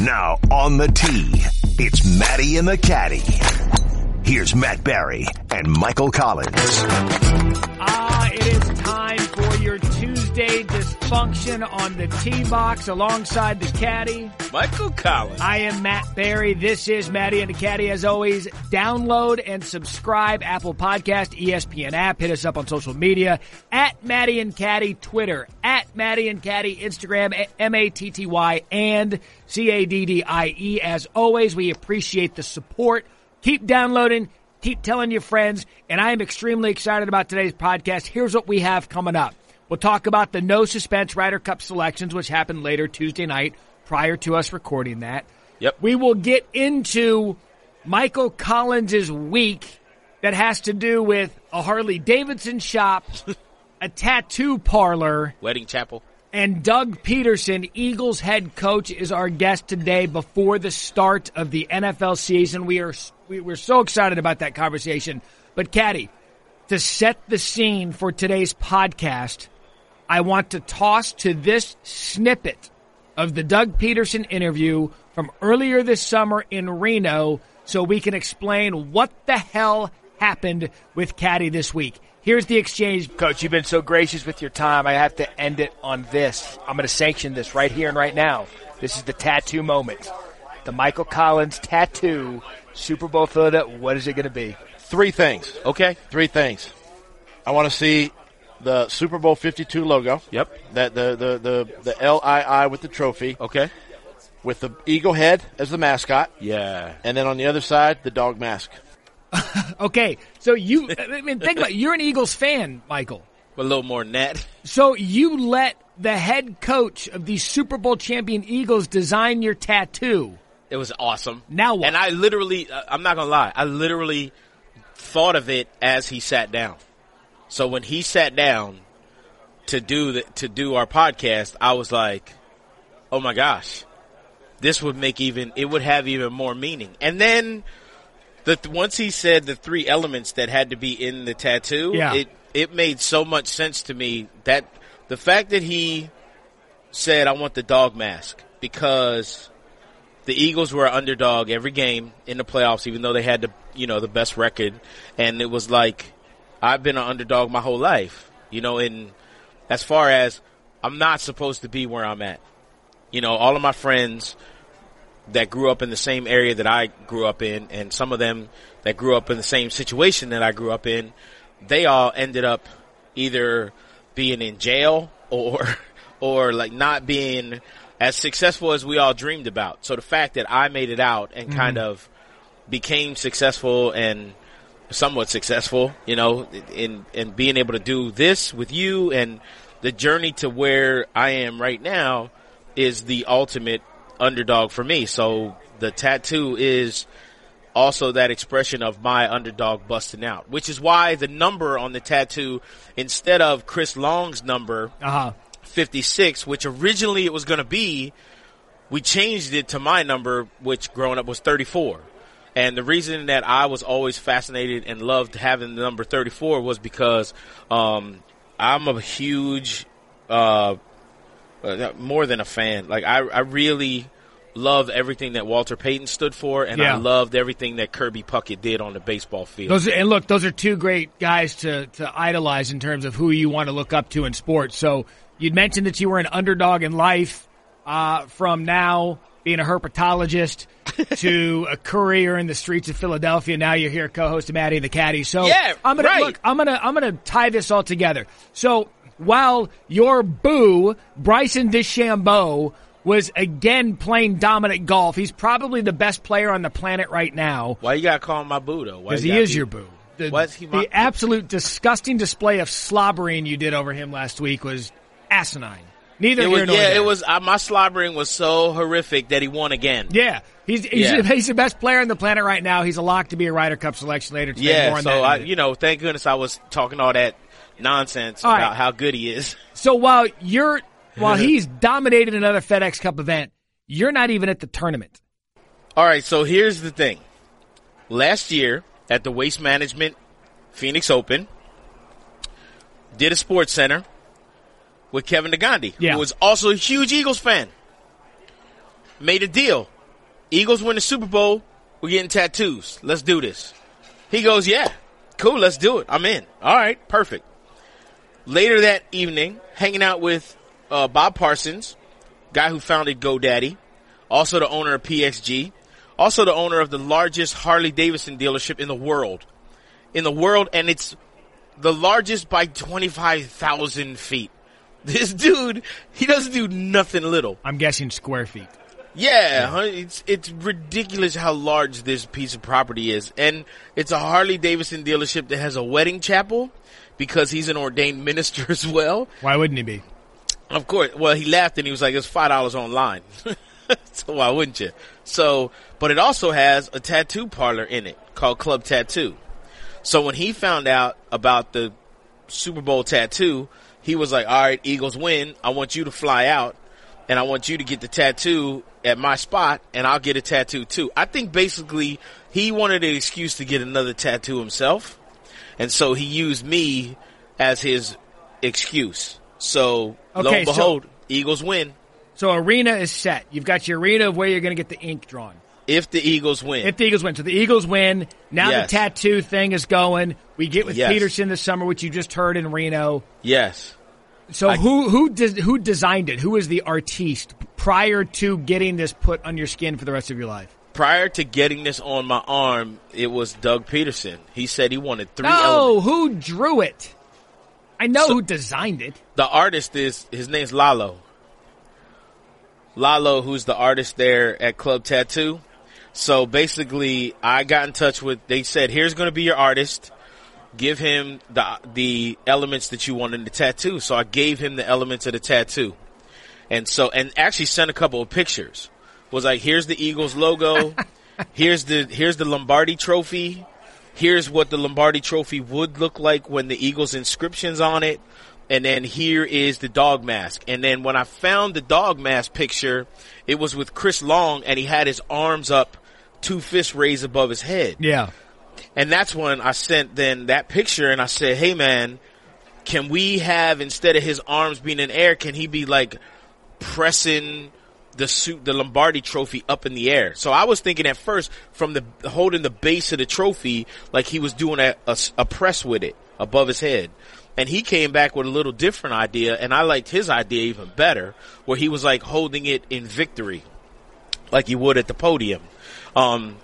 Now on the tee, it's Matty and the Caddie. Here's Matt Barrie and Michael Collins. Ah, it is time for dysfunction on the tee box alongside the caddy. Michael Collins. I am Matt Barrie. This is Matty and the Caddie. As always, download and subscribe Apple Podcast, ESPN app. Hit us up on social media at Matty and Caddie, Twitter at Matty and Caddie, Instagram M A T T Y and C A D D I E. As always, we appreciate the support. Keep downloading. Keep telling your friends. And I am extremely excited about today's podcast. Here's what we have coming up. We'll talk about the no suspense Ryder Cup selections, which happened later Tuesday night prior to us recording that. Yep. We will get into Michael Collins' week that has to do with a Harley Davidson shop, a tattoo parlor, Wedding Chapel. and Doug Pederson, Eagles head coach, is our guest today before the start of the NFL season. We are we, we're so excited about that conversation. But Caddy, to set the scene for today's podcast, I want to toss to this snippet of the Doug Pederson interview from earlier this summer in Reno so we can explain what the hell happened with Caddy this week. Here's the exchange. Coach, you've been so gracious with your time. I have to end it on this. I'm going to sanction this right here and right now. This is the tattoo moment. The Michael Collins tattoo, Super Bowl Philadelphia. What is it going to be? Three things. Okay. Three things. I want to see the Super Bowl 52 logo. Yep. That the the the the LII with the trophy Okay. with the eagle head as the mascot, Yeah. and then on the other side the dog mask. Okay, so you, I mean, think about it. You're an Eagles fan, Michael. A little more net. So you let the head coach of the Super Bowl champion Eagles design your tattoo. It was awesome. Now what? And I literally, uh, I'm not gonna lie, I literally thought of it as he sat down. So when he sat down to do the, to do our podcast, I was like, oh my gosh, this would make even, it would have even more meaning. And then the, once he said the three elements that had to be in the tattoo, Yeah. it, it made so much sense to me that the fact that he said, I want the dog mask because the Eagles were an underdog every game in the playoffs, even though they had the you know the best record. And it was like I've been an underdog my whole life, you know. And as far as I'm not supposed to be where I'm at, you know, all of my friends that grew up in the same area that I grew up in, and some of them that grew up in the same situation that I grew up in, they all ended up either being in jail or or like not being as successful as we all dreamed about. So the fact that I made it out and kind mm-hmm. of became successful and somewhat successful, you know, in in being able to do this with you and the journey to where I am right now is the ultimate underdog for me. So the tattoo is also that expression of my underdog busting out, which is why the number on the tattoo instead of Chris Long's number Uh huh. 56, which originally it was going to be, we changed it to my number, which growing up was 34. And the reason that I was always fascinated and loved having the number 34 was because um, I'm a huge, uh, uh, more than a fan. Like I, I really loved everything that Walter Payton stood for, and Yeah. I loved everything that Kirby Puckett did on the baseball field. Those are, and look, those are two great guys to to idolize in terms of who you want to look up to in sports. So you'd mentioned that you were an underdog in life. Uh, from now being a herpetologist to a courier in the streets of Philadelphia, now you're here co-host of Matty and the Caddie. So Yeah, I'm gonna right. look. I'm gonna I'm gonna tie this all together. So while your boo Bryson DeChambeau was again playing dominant golf, he's probably the best player on the planet right now. Why you gotta call him my boo though? Because you he is be- your boo. The, Why he my- the absolute disgusting display of slobbering you did over him last week was asinine. Neither It here was, yeah, there. it was. Uh, my slobbering was so horrific that he won again. Yeah, he's he's, Yeah. he's the best player on the planet right now. He's a lock to be a Ryder Cup selection later today. Yeah, so that in a I, you know, thank goodness I was talking all that nonsense All about right. how good he is. So while you're while he's dominated another FedEx Cup event, you're not even at the tournament. All right, so here's the thing. Last year at the Waste Management Phoenix Open, did a SportsCenter with Kevin Negandhi, Yeah. who was also a huge Eagles fan. made a deal. Eagles win the Super Bowl. We're getting tattoos. Let's do this. He goes, yeah, cool. Let's do it. I'm in. All right. Perfect. Later that evening, hanging out with uh, Bob Parsons, guy who founded GoDaddy, also the owner of PXG, also the owner of the largest Harley Davidson dealership in the world. In the world, and it's the largest by 25,000 feet. This dude, he doesn't do nothing little. I'm guessing square feet. Yeah, huh, it's it's ridiculous how large this piece of property is, and it's a Harley Davidson dealership that has a wedding chapel because he's an ordained minister as well. Why wouldn't he be? Of course. Well, he laughed and he was like, "It's five dollars online." so why wouldn't you? So, but it also has a tattoo parlor in it called Club Tattoo. So when he found out about the Super Bowl tattoo, he was like, "All right, Eagles win. I want you to fly out, and I want you to get the tattoo at my spot, and I'll get a tattoo too." I think basically he wanted an excuse to get another tattoo himself, and so he used me as his excuse. So lo Okay, and so- behold, Eagles win So arena is set. You've got your arena of where you're going to get the ink drawn. If the Eagles win. If the Eagles win, so the Eagles win. Now Yes. the tattoo thing is going. We get with Yes. Pederson this summer, which you just heard in Reno. yes. So I- who who des- who designed it? Who is the artiste prior to getting this put on your skin for the rest of your life? Prior to getting this on my arm, it was Doug Pederson. He said he wanted three No, elements. who drew it? I know So- who designed it. The artist is his name's Lalo. Lalo, who's the artist there at Club Tattoo. So basically, I got in touch with. They said, "Here's going to be your artist. Give him the the elements that you want in the tattoo." So I gave him the elements of the tattoo, and so and actually sent a couple of pictures. Was like, "Here's the Eagles logo. here's the here's the Lombardi Trophy. Here's what the Lombardi Trophy would look like when the Eagles inscriptions on it." And then here is the dog mask. And then when I found the dog mask picture, it was with Chris Long and he had his arms up, two fists raised above his head. Yeah. And that's when I sent then that picture and I said, Hey man, can we have instead of his arms being in air, can he be like pressing the suit, the Lombardi trophy up in the air? So I was thinking at first from the holding the base of the trophy, like he was doing a, a, a press with it above his head. And he came back with a little different idea and I liked his idea even better where he was like holding it in victory like you would at the podium. Um,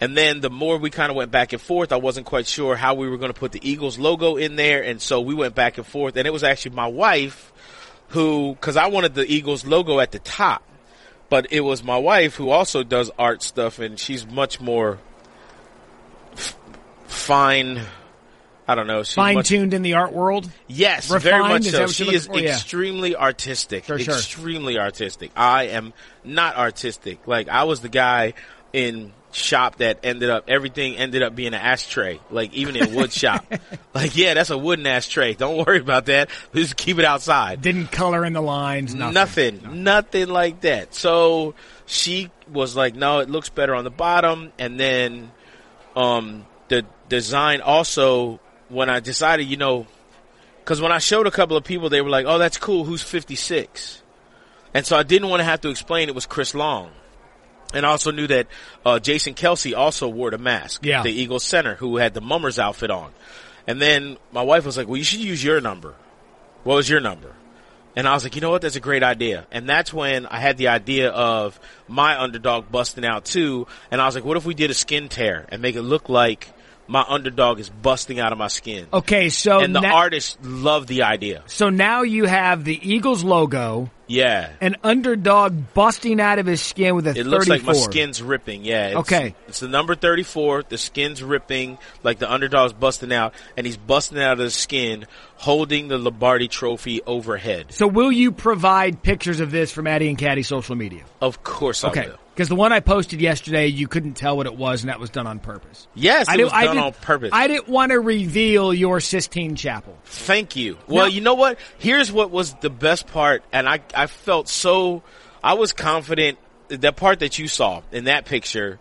and then the more we kind of went back and forth, I wasn't quite sure how we were going to put the Eagles logo in there. And so we went back and forth and it was actually my wife who, cause I wanted the Eagles logo at the top, but it was my wife who also does art stuff and she's much more f- fine. I don't know. She's Fine tuned in the art world. Yes, Refined? very much so. She is for? Yeah. extremely artistic. Sure, sure. extremely artistic. I am not artistic. Like I was the guy in shop that ended up everything ended up being an ashtray. Like even in wood shop. Like yeah, that's a wooden ashtray. Don't worry about that. Just keep it outside. Didn't color in the lines. Nothing. Nothing, nothing like that. So she was like, "No, it looks better on the bottom." And then, um, the design also when I decided, you know, because when I showed a couple of people, they were like, "Oh, that's cool. Who's 56?" And so I didn't want to have to explain it was Chris Long. And I also knew that uh, Jason Kelce also wore the mask, Yeah. the Eagles center, who had the Mummers outfit on. And then my wife was like, "Well, you should use your number." What was your number? And I was like, you know what? That's a great idea. And that's when I had the idea of my underdog busting out too. And I was like, what if we did a skin tear and make it look like my underdog is busting out of my skin? Okay, so and the na- artist loved the idea. so now you have the Eagles logo, Yeah. an underdog busting out of his skin with a It looks like my skin's ripping. Yeah. It's, Okay. It's the number 34. The skin's ripping, like the underdog's busting out, and he's busting out of the skin, holding the Lombardi trophy overhead. So will you provide pictures of this from Addy and Caddy social media? Of course I Okay. will. Because the one I posted yesterday, you couldn't tell what it was, and that was done on purpose. Yes, it I was done didn't- on purpose. I didn't want to reveal your Sistine Chapel. Thank you. Well, No. you know what? Here's what was the best part, and I I felt so I was confident. That part that you saw in that picture,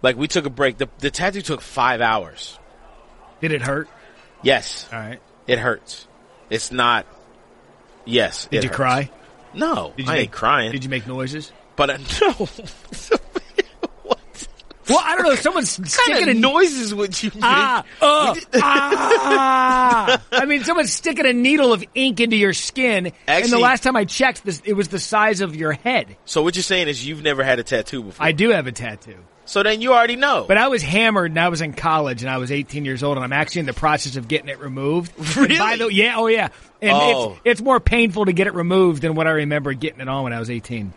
like we took a break. The the tattoo took five hours. Did it hurt? Yes, All right. it hurts. It's not. Yes. Did you hurts. cry? No, Did you I make ain't crying. Did you make noises? But I know. what Well, I don't know. Someone's sticking kind a noises would you make? Ah, uh, ah. I mean, someone's sticking a needle of ink into your skin, and the Actually- last time I checked, this, it was the size of your head. So what you're saying is you've never had a tattoo before. I do have a tattoo, so then you already know. but I was hammered, and I was in college, and I was 18 years old, and I'm actually in the process of getting it removed. Really? By the, yeah, oh yeah, and Oh. it's it's more painful to get it removed than what I remember getting it on when I was 18.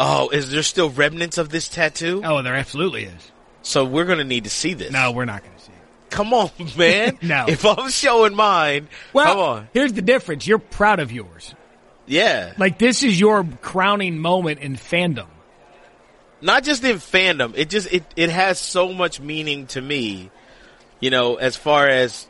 Oh, is there still remnants of this tattoo? Oh, there absolutely is. So we're gonna need to see this. No, we're not going to see it. come on, man. No. If I'm showing mine, Well, come on. here's the difference. You're proud of yours. Yeah. Like this is your crowning moment in fandom. not just in fandom. It just it it has so much meaning to me. You know, as far as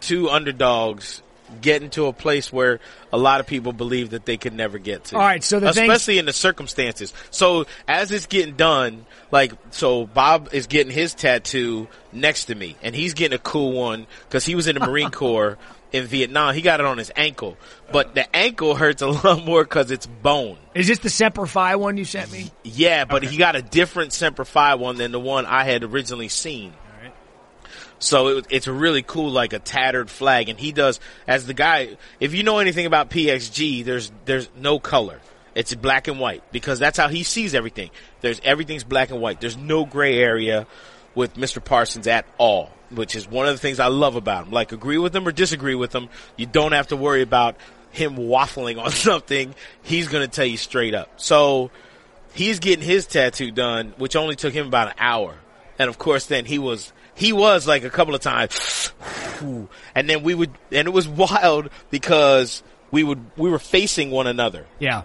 two underdogs getting to a place where a lot of people believe that they could never get to. All right, so the thing- especially in the circumstances. So as it's getting done, like so, Bob is getting his tattoo next to me, and he's getting a cool one because he was in the Marine Corps in Vietnam. He got it on his ankle, but the ankle hurts a lot more because it's bone. Is this the Semper Fi one you sent me? Yeah, but he got a different Semper Fi one than the one I had originally seen. So it, it's really cool, like a tattered flag, and he does as the guy. If you know anything about PXG, there's there's no color. It's black and white because that's how he sees everything. There's everything's black and white. There's no gray area with Mr. Parsons at all, which is one of the things I love about him. Like agree with him or disagree with him, you don't have to worry about him waffling on something. He's going to tell you straight up. So he's getting his tattoo done, which only took him about an hour. And of course, then he was, he was like a couple of times, and then we would, and it was wild because we would, we were facing one another Yeah.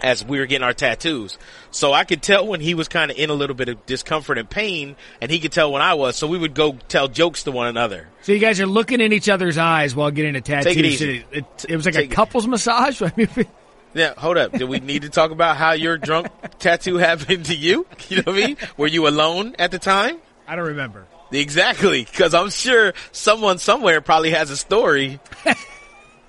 as we were getting our tattoos. So I could tell when he was kind of in a little bit of discomfort and pain, and he could tell when I was. So we would go tell jokes to one another. So you guys are looking in each other's eyes while getting a tattoo. Take it easy. It, it, it was like Take a it- couple's massage. I mean, Yeah, hold up. Do we need to talk about how your drunk tattoo happened to you? You know what I mean? Were you alone at the time? I don't remember. Exactly, because I'm sure someone somewhere probably has a story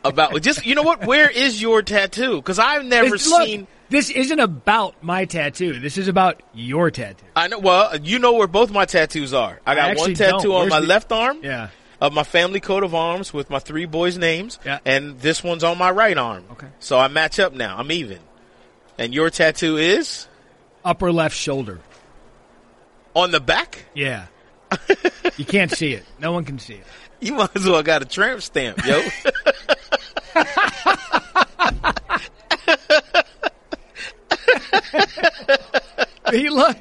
about just you know what? Where is your tattoo? Because I've never look, seen. this isn't about my tattoo. This is about your tattoo. I know. Well, you know where both my tattoos are. I got actually one tattoo on my the- left arm. Yeah. Of my family coat of arms with my three boys' names. Yeah. And this one's on my right arm. Okay. So I match up now. I'm even. And your tattoo is Upper left shoulder. on the back. Yeah. You can't see it. No one can see it. You might as well got a tramp stamp, yo. He look.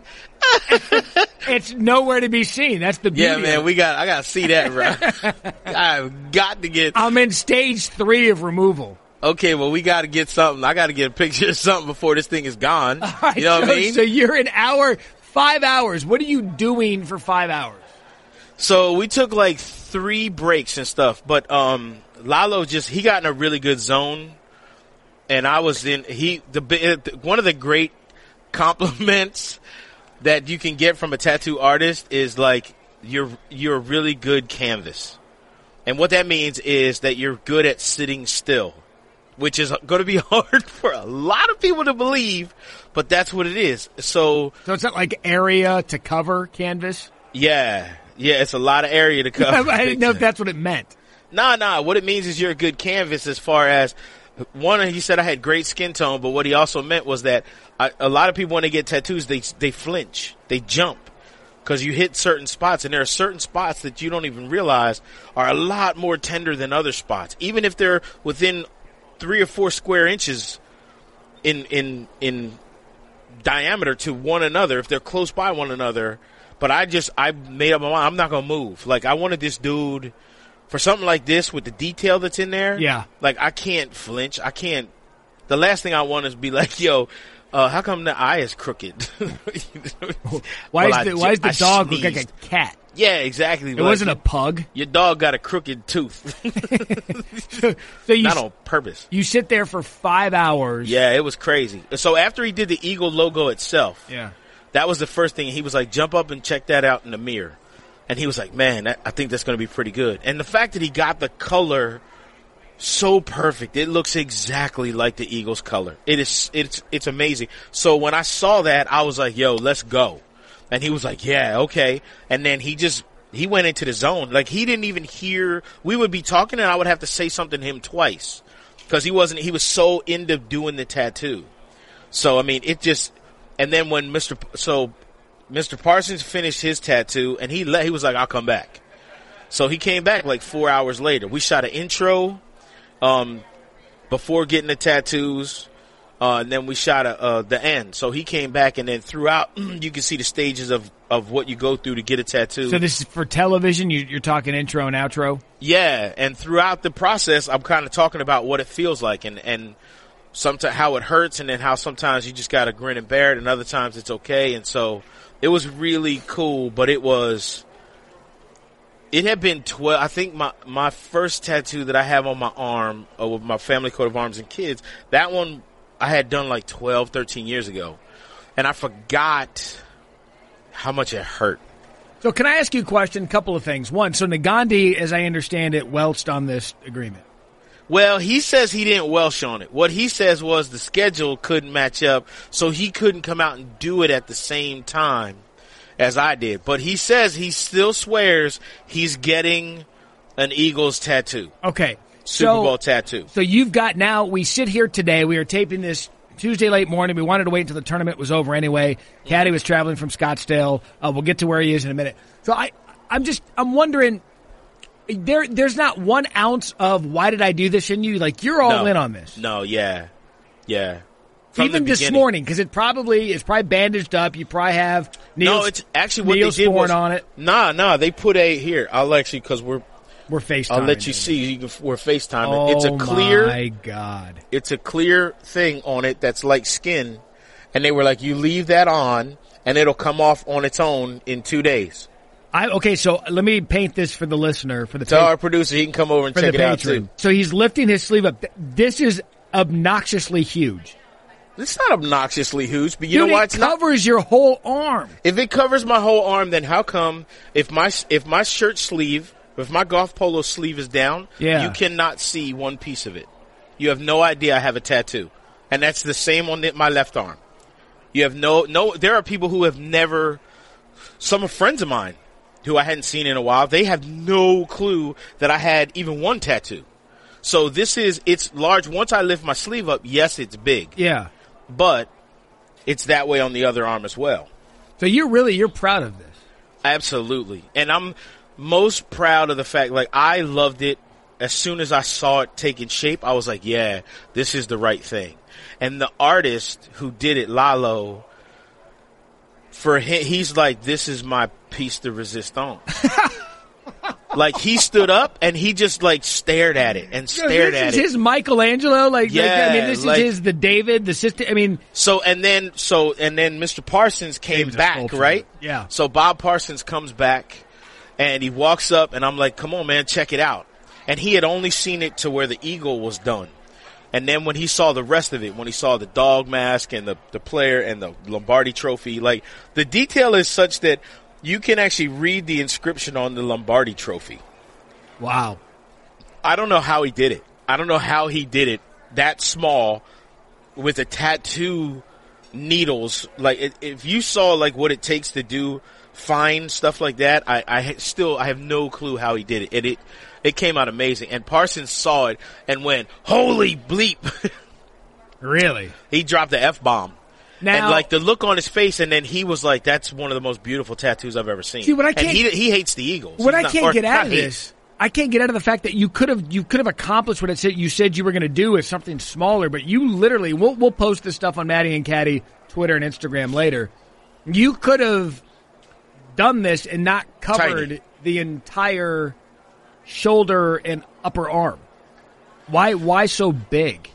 it's nowhere to be seen. That's the beauty. yeah, man, we got. I got to see that, bro. I've got to get. I'm in stage three of removal. Okay, well, we got to get something. I got to get a picture of something before this thing is gone. Right, you know what I mean? So you're an hour, five hours. What are you doing for five hours? So we took like three breaks and stuff, but um, Lalo just he got in a really good zone, and I was in he the one of the great compliments that you can get from a tattoo artist is like you're you're a really good canvas, and what that means is that you're good at sitting still, which is going to be hard for a lot of people to believe, but that's what it is. So So it's not like area to cover canvas. yeah. Yeah, it's a lot of area to cover. I didn't know if that's what it meant. Nah, nah. What it means is you're a good canvas as far as one. He said I had great skin tone, but what he also meant was that I, a lot of people when they get tattoos, they they flinch, they jump because you hit certain spots, and there are certain spots that you don't even realize are a lot more tender than other spots, even if they're within three or four square inches in in in diameter to one another. If they're close by one another, but I just I made up my mind. I'm not gonna move. Like I wanted this dude for something like this with the detail that's in there. Yeah. Like I can't flinch. I can't. The last thing I want is be like, yo. Uh, how come the eye is crooked? Why Well, is the I why does the I dog look like a cat? Yeah, exactly. It wasn't a pug. Your dog got a crooked tooth, So you not on purpose. you sit there for five hours. Yeah, it was crazy. So after he did the eagle logo itself, Yeah. that was the first thing. He was like, jump up and check that out in the mirror. And he was like, man, that, I think that's going to be pretty good. And the fact that he got the color so perfect. It looks exactly like the Eagles color. It is, it's, it's amazing. So when I saw that, I was like, yo, let's go. And he was like, yeah, okay. And then he just, he went into the zone. Like he didn't even hear, we would be talking and I would have to say something to him twice. Cause he wasn't, he was so into doing the tattoo. So, I mean, it just, and then when Mr. So, Mr. Parsons finished his tattoo and he let, he was like, I'll come back. So he came back like four hours later. We shot an intro, um, before getting the tattoos. Uh, and then we shot a, uh, the end. So he came back and then throughout, you can see the stages of, of what you go through to get a tattoo. So this is for television. You, you're talking intro and outro. Yeah, and throughout the process, I'm kind of talking about what it feels like and and sometimes how it hurts, and then how sometimes you just got to grin and bear it, and other times it's okay. And so it was really cool, but it was. It had been twelve. I think my my first tattoo that I have on my arm uh, with my family coat of arms and kids. That one I had done like 12, 13 years ago, and I forgot how much it hurt. So can I ask you a question? A couple of things. One, so Negandhi, as I understand it, welched on this agreement. Well, he says he didn't Welsh on it. What he says was the schedule couldn't match up, so he couldn't come out and do it at the same time as I did. But he says he still swears he's getting an Eagles tattoo, Okay. Super so, Bowl tattoo. So you've got now, we sit here today, we are taping this Tuesday late morning. We wanted to wait until the tournament was over anyway. Caddy was traveling from Scottsdale. Uh, we'll get to where he is in a minute. So I, I'm just, I'm wondering, there, there's not one ounce of why did I do this in you? Like you're all No. in on this. No, yeah, yeah. From Even this morning, because it probably it's probably bandaged up. You probably have Neil. No, it's actually what Neil they did was on it. Nah, nah. They put a here. I'll actually because we're. We're FaceTime. I'll let you see. You can, we're FaceTiming. it's a Oh clear. my god! it's a clear thing on it that's like skin. And they were like, you leave that on and it'll come off on its own in two days. I okay. So let me paint this for the listener for the Tell pa- our producer he can come over and check it out too. So he's lifting his sleeve up. This is obnoxiously huge. It's not obnoxiously huge, but you Dude, know why it it's not? covers your whole arm. If it covers my whole arm, then how come if my if my shirt sleeve, if my golf polo sleeve is down, Yeah. you cannot see one piece of it. You have no idea I have a tattoo, and that's the same on my left arm. You have no no. There are people who have never. Some are friends of mine who I hadn't seen in a while. They have no clue that I had even one tattoo. So this is it's large. Once I lift my sleeve up, yes, it's big, Yeah. but it's that way on the other arm as well. So you're really you're proud of this. Absolutely. And I'm most proud of the fact, like, I loved it. As soon as I saw it taking shape, I was like, yeah, this is the right thing. And the artist who did it, Lalo, for him, he's like, this is my piece de resistance. like, he stood up and he just, like, stared at it and stared at it. this at is it. his Michelangelo. Like, like, I mean, this like- is his the David, the sister. I mean, So and then so and then Mr. Parsons came David's back, right? Yeah. So Bob Parsons comes back and he walks up and I'm like, "Come on, man, check it out." And he had only seen it to where the eagle was done. And then when he saw the rest of it, when he saw the dog mask and the the player and the Lombardi trophy, like the detail is such that you can actually read the inscription on the Lombardi trophy. wow. I don't know how he did it. I don't know how he did it that small with a tattoo needles. Like if you saw like what it takes to do fine stuff like that, I, I still I have no clue how he did it. And it it came out amazing. And Parsons saw it and went, "Holy bleep!" Really? he dropped the f bomb. Now, and like the look on his face, and then he was like, "That's one of the most beautiful tattoos I've ever seen." See, what I can't- he he hates the Eagles. what He's I not- can't get out of hate. this, I can't get out of the fact that you could have you could have accomplished what it said you said you were going to do as something smaller, but you literally we'll we'll post this stuff on Matty and Caddie Twitter and Instagram later. You could have done this and not covered Tiny. the entire shoulder and upper arm. Why why so big?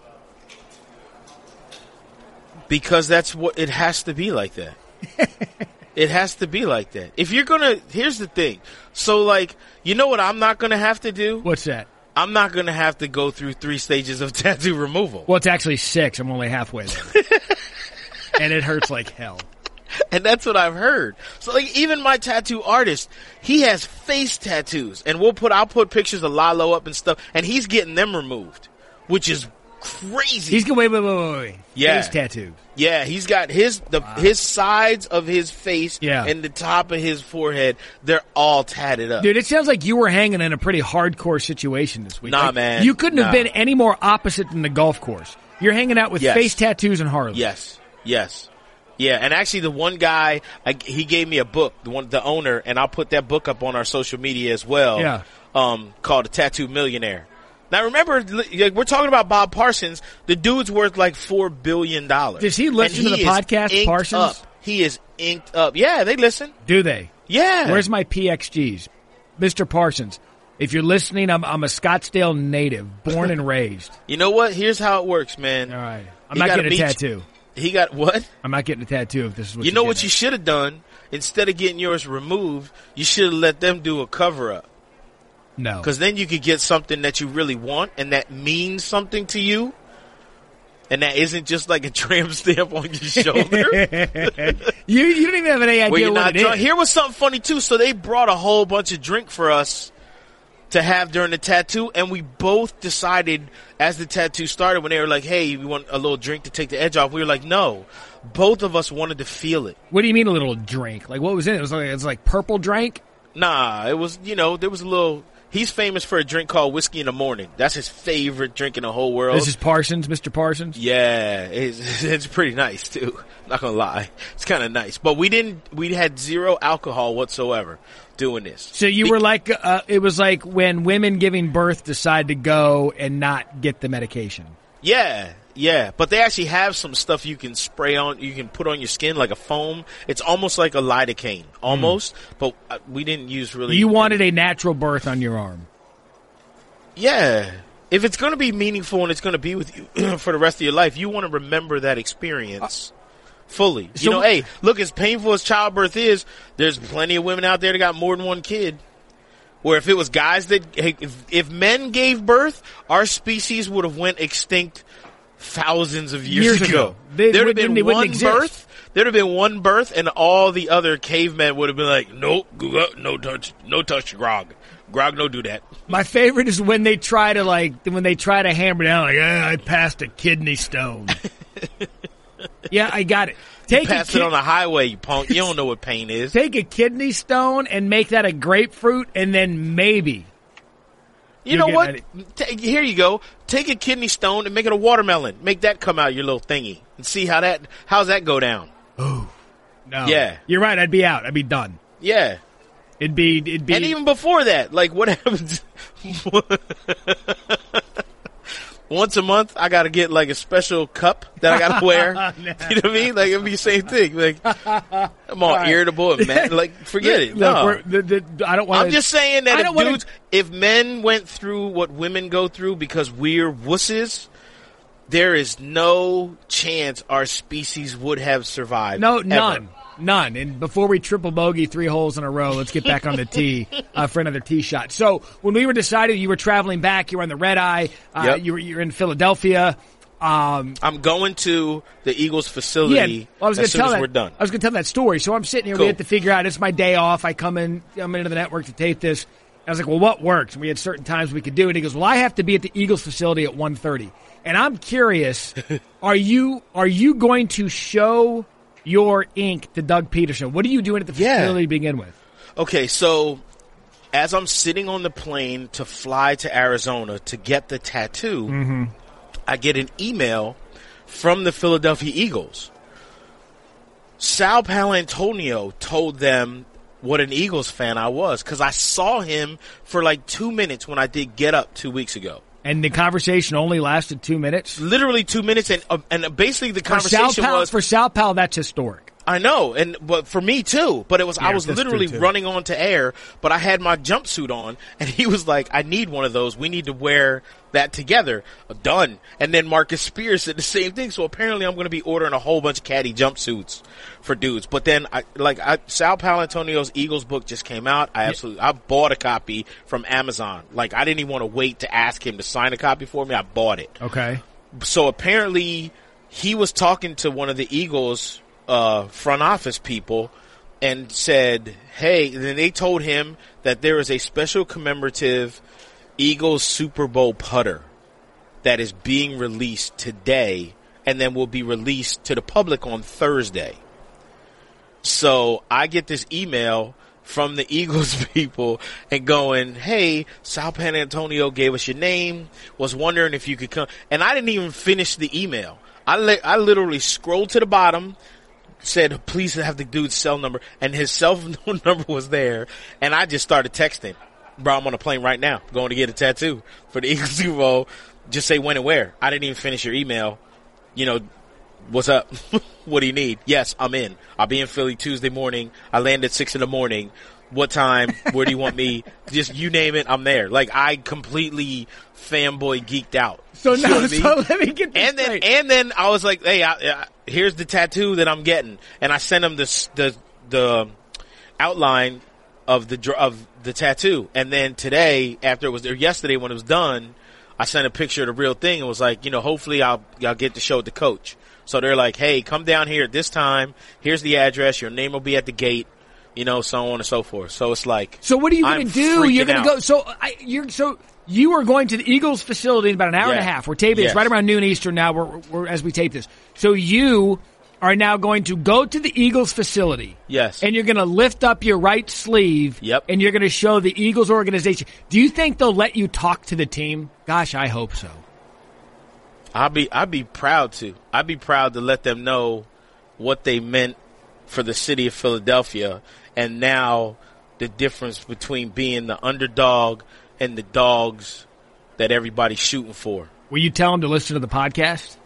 Because that's what it has to be like that. it has to be like that. If you're gonna, here's the thing. So like, you know what I'm not gonna have to do? What's that? I'm not gonna have to go through three stages of tattoo removal. Well, it's actually six. I'm only halfway there, and it hurts like hell. and that's what I've heard. So like even my tattoo artist, he has face tattoos, and we'll put I'll put pictures of Lalo up and stuff, and he's getting them removed, which is crazy. He's going wait, wait, wait, wait, wait. Yeah. Face tattoo. yeah, he's got his the his sides of his face Yeah. and the top of his forehead. They're all tatted up. Dude, it sounds like you were hanging in a pretty hardcore situation this week. Nah, Like, man. You couldn't have been any more opposite than the golf course. You're hanging out with Yes. face tattoos and Harley. Yes, yes, yeah. And actually, the one guy I, he gave me a book, the one the owner, and I'll put that book up on our social media as well. Yeah. um, called a Tattoo Millionaire. Now remember, like, we're talking about Bob Parsons. The dude's worth like four billion dollars. Does he listen to the podcast, Parsons? He is inked up. Yeah, they listen. Do they? Yeah. Where's my PXGs? Mr. Parsons, if you're listening, I'm, I'm a Scottsdale native, born and raised. You know what? Here's how it works, man. All right. I'm He not getting a tattoo. He got what? I'm not getting a tattoo if this is what You know what you should have done? Instead of getting yours removed, you should have let them do a cover up. No. Because then you could get something that you really want and that means something to you. And that isn't just like a tramp stamp on your shoulder. You, you don't even have any idea you're what it drunk. is. Here was something funny too. So they brought a whole bunch of drink for us to have during the tattoo, and we both decided as the tattoo started when they were like, "Hey, we want a little drink to take the edge off." We were like, "No." Both of us wanted to feel it. What do you mean a little drink? Like what was in it? It was like, it was like purple drink? Nah, it was you know there was a little. He's famous for a drink called whiskey in the morning. That's his favorite drink in the whole world. This is Parsons, Mr. Parsons? Yeah, it's, it's pretty nice too. Not gonna lie, it's kind of nice. But we didn't. We had zero alcohol whatsoever doing this. So you were like, uh, it was like when women giving birth decide to go and not get the medication. Yeah, yeah. But they actually have some stuff you can spray on. You can put on your skin like a foam. It's almost like a lidocaine, almost. But uh, we didn't use really. You wanted a natural birth on your arm. Yeah. If it's going to be meaningful and it's going to be with you for the rest of your life, you want to remember that experience fully. so- you know, hey, look, as painful as childbirth is, there's plenty of women out there that got more than one kid. Where if it was guys that, if, if men gave birth, our species would have went extinct thousands of years, Years ago. ago. They There'd have been they one birth. There'd have been one birth, and all the other cavemen would have been like, "Nope, no touch, no touch, grog, grog, no do that." My favorite is when they try to like when they try to hammer down like eh, I passed a kidney stone. yeah, I got it. Take a Pass ki- it on the highway, you punk. You don't know what pain is. take a kidney stone and make that a grapefruit, and then maybe You know what? Ta here you go. Take a kidney stone and make it a watermelon. Make that come out your little thingy and see how that how's that go down. Oh, no. Yeah. you're right. I'd be out. I'd be done. Yeah. It'd be it'd be And even before that, like what happens? Once a month, I gotta get like a special cup that I gotta wear. You know what I mean? Like it'd be the same thing. Like I'm all right. irritable and mad. Like forget it. Look, No. the, the, I don't want. I'm just saying that if dudes, if men went through what women go through because we're wusses, there is no chance our species would have survived. No, ever. none. None. And before we triple bogey three holes in a row, let's get back on the tee uh, for another tee shot. So when we were deciding you were traveling back, you were on the red eye, uh, Yep. you were you're in Philadelphia. Um, I'm going to the Eagles facility yeah, well, I was going as to soon tell as that. we're done. I was going to tell that story. So I'm sitting here. We Cool. have to figure out. It's my day off. I come in. I'm into the network to tape this. I was like, well, what works? And we had certain times we could do it. He goes, well, I have to be at the Eagles facility at 1.30. And I'm curious, are you are you going to show your ink to Doug Pederson? What are you doing at the Yeah. facility to begin with? Okay, so as I'm sitting on the plane to fly to Arizona to get the tattoo, Mm-hmm. I get an email from the Philadelphia Eagles. Sal Paolantonio told them what an Eagles fan I was because I saw him for like two minutes when I did Get Up two weeks ago. And the conversation only lasted two minutes. Literally two minutes, and uh, and basically the For conversation Pal, was for Sal Pal, that's historic. I know, and but for me too. But it was I was literally running onto air, but I had my jumpsuit on, and he was like, "I need one of those. We need to wear that together." Uh, Done. And then Marcus Spears said the same thing. So apparently, I'm going to be ordering a whole bunch of caddy jumpsuits for dudes. But then, I like I, Sal Paolantonio's Eagles book just came out. I absolutely I bought a copy from Amazon. Like I didn't even want to wait to ask him to sign a copy for me. I bought it Okay. so apparently he was talking to one of the Eagles uh, front office people and said, "Hey," then they told him that there is a special commemorative Eagles Super Bowl putter that is being released today and then will be released to the public on Thursday. So I get this email from the Eagles people and going, Hey, Sal Paolantonio gave us your name, was wondering if you could come. And I didn't even finish the email. I, li- I literally scrolled to the bottom, said, please have the dude's cell number and his cell phone number was there. And I just started texting, bro, I'm on a plane right now going to get a tattoo for the Eagles Super Bowl. Just say when and where. I didn't even finish your email. You know, what's up? what do you need? Yes, I'm in. I'll be in Philly Tuesday morning. I land at six in the morning. What time? Where do you want me? Just you name it, I'm there. Like I completely fanboy geeked out. So You now, so let me get and then straight. and then I was like, hey, I, I, here's the tattoo that I'm getting, and I sent him the the the outline of the of the tattoo, and then today after it was or yesterday when it was done, I sent a picture of the real thing and was like, you know, hopefully I'll I'll get to show it to coach. So they're like, hey, come down here at this time. Here's the address. Your name will be at the gate. You know, so on and so forth. So it's like, So what are you going to do? You're going to go. So I, you're so you are going to the Eagles facility in about an hour and a half. We're taping Yes. this right around noon Eastern now. We're, we're as we tape this. So you are now going to go to the Eagles facility. Yes. And you're going to lift up your right sleeve. Yep. And you're going to show the Eagles organization. Do you think they'll let you talk to the team? Gosh, I hope so. I'd be I'd be proud to. I'd be proud to let them know what they meant for the city of Philadelphia and now the difference between being the underdog and the dogs that everybody's shooting for. Will you tell them to listen to the podcast?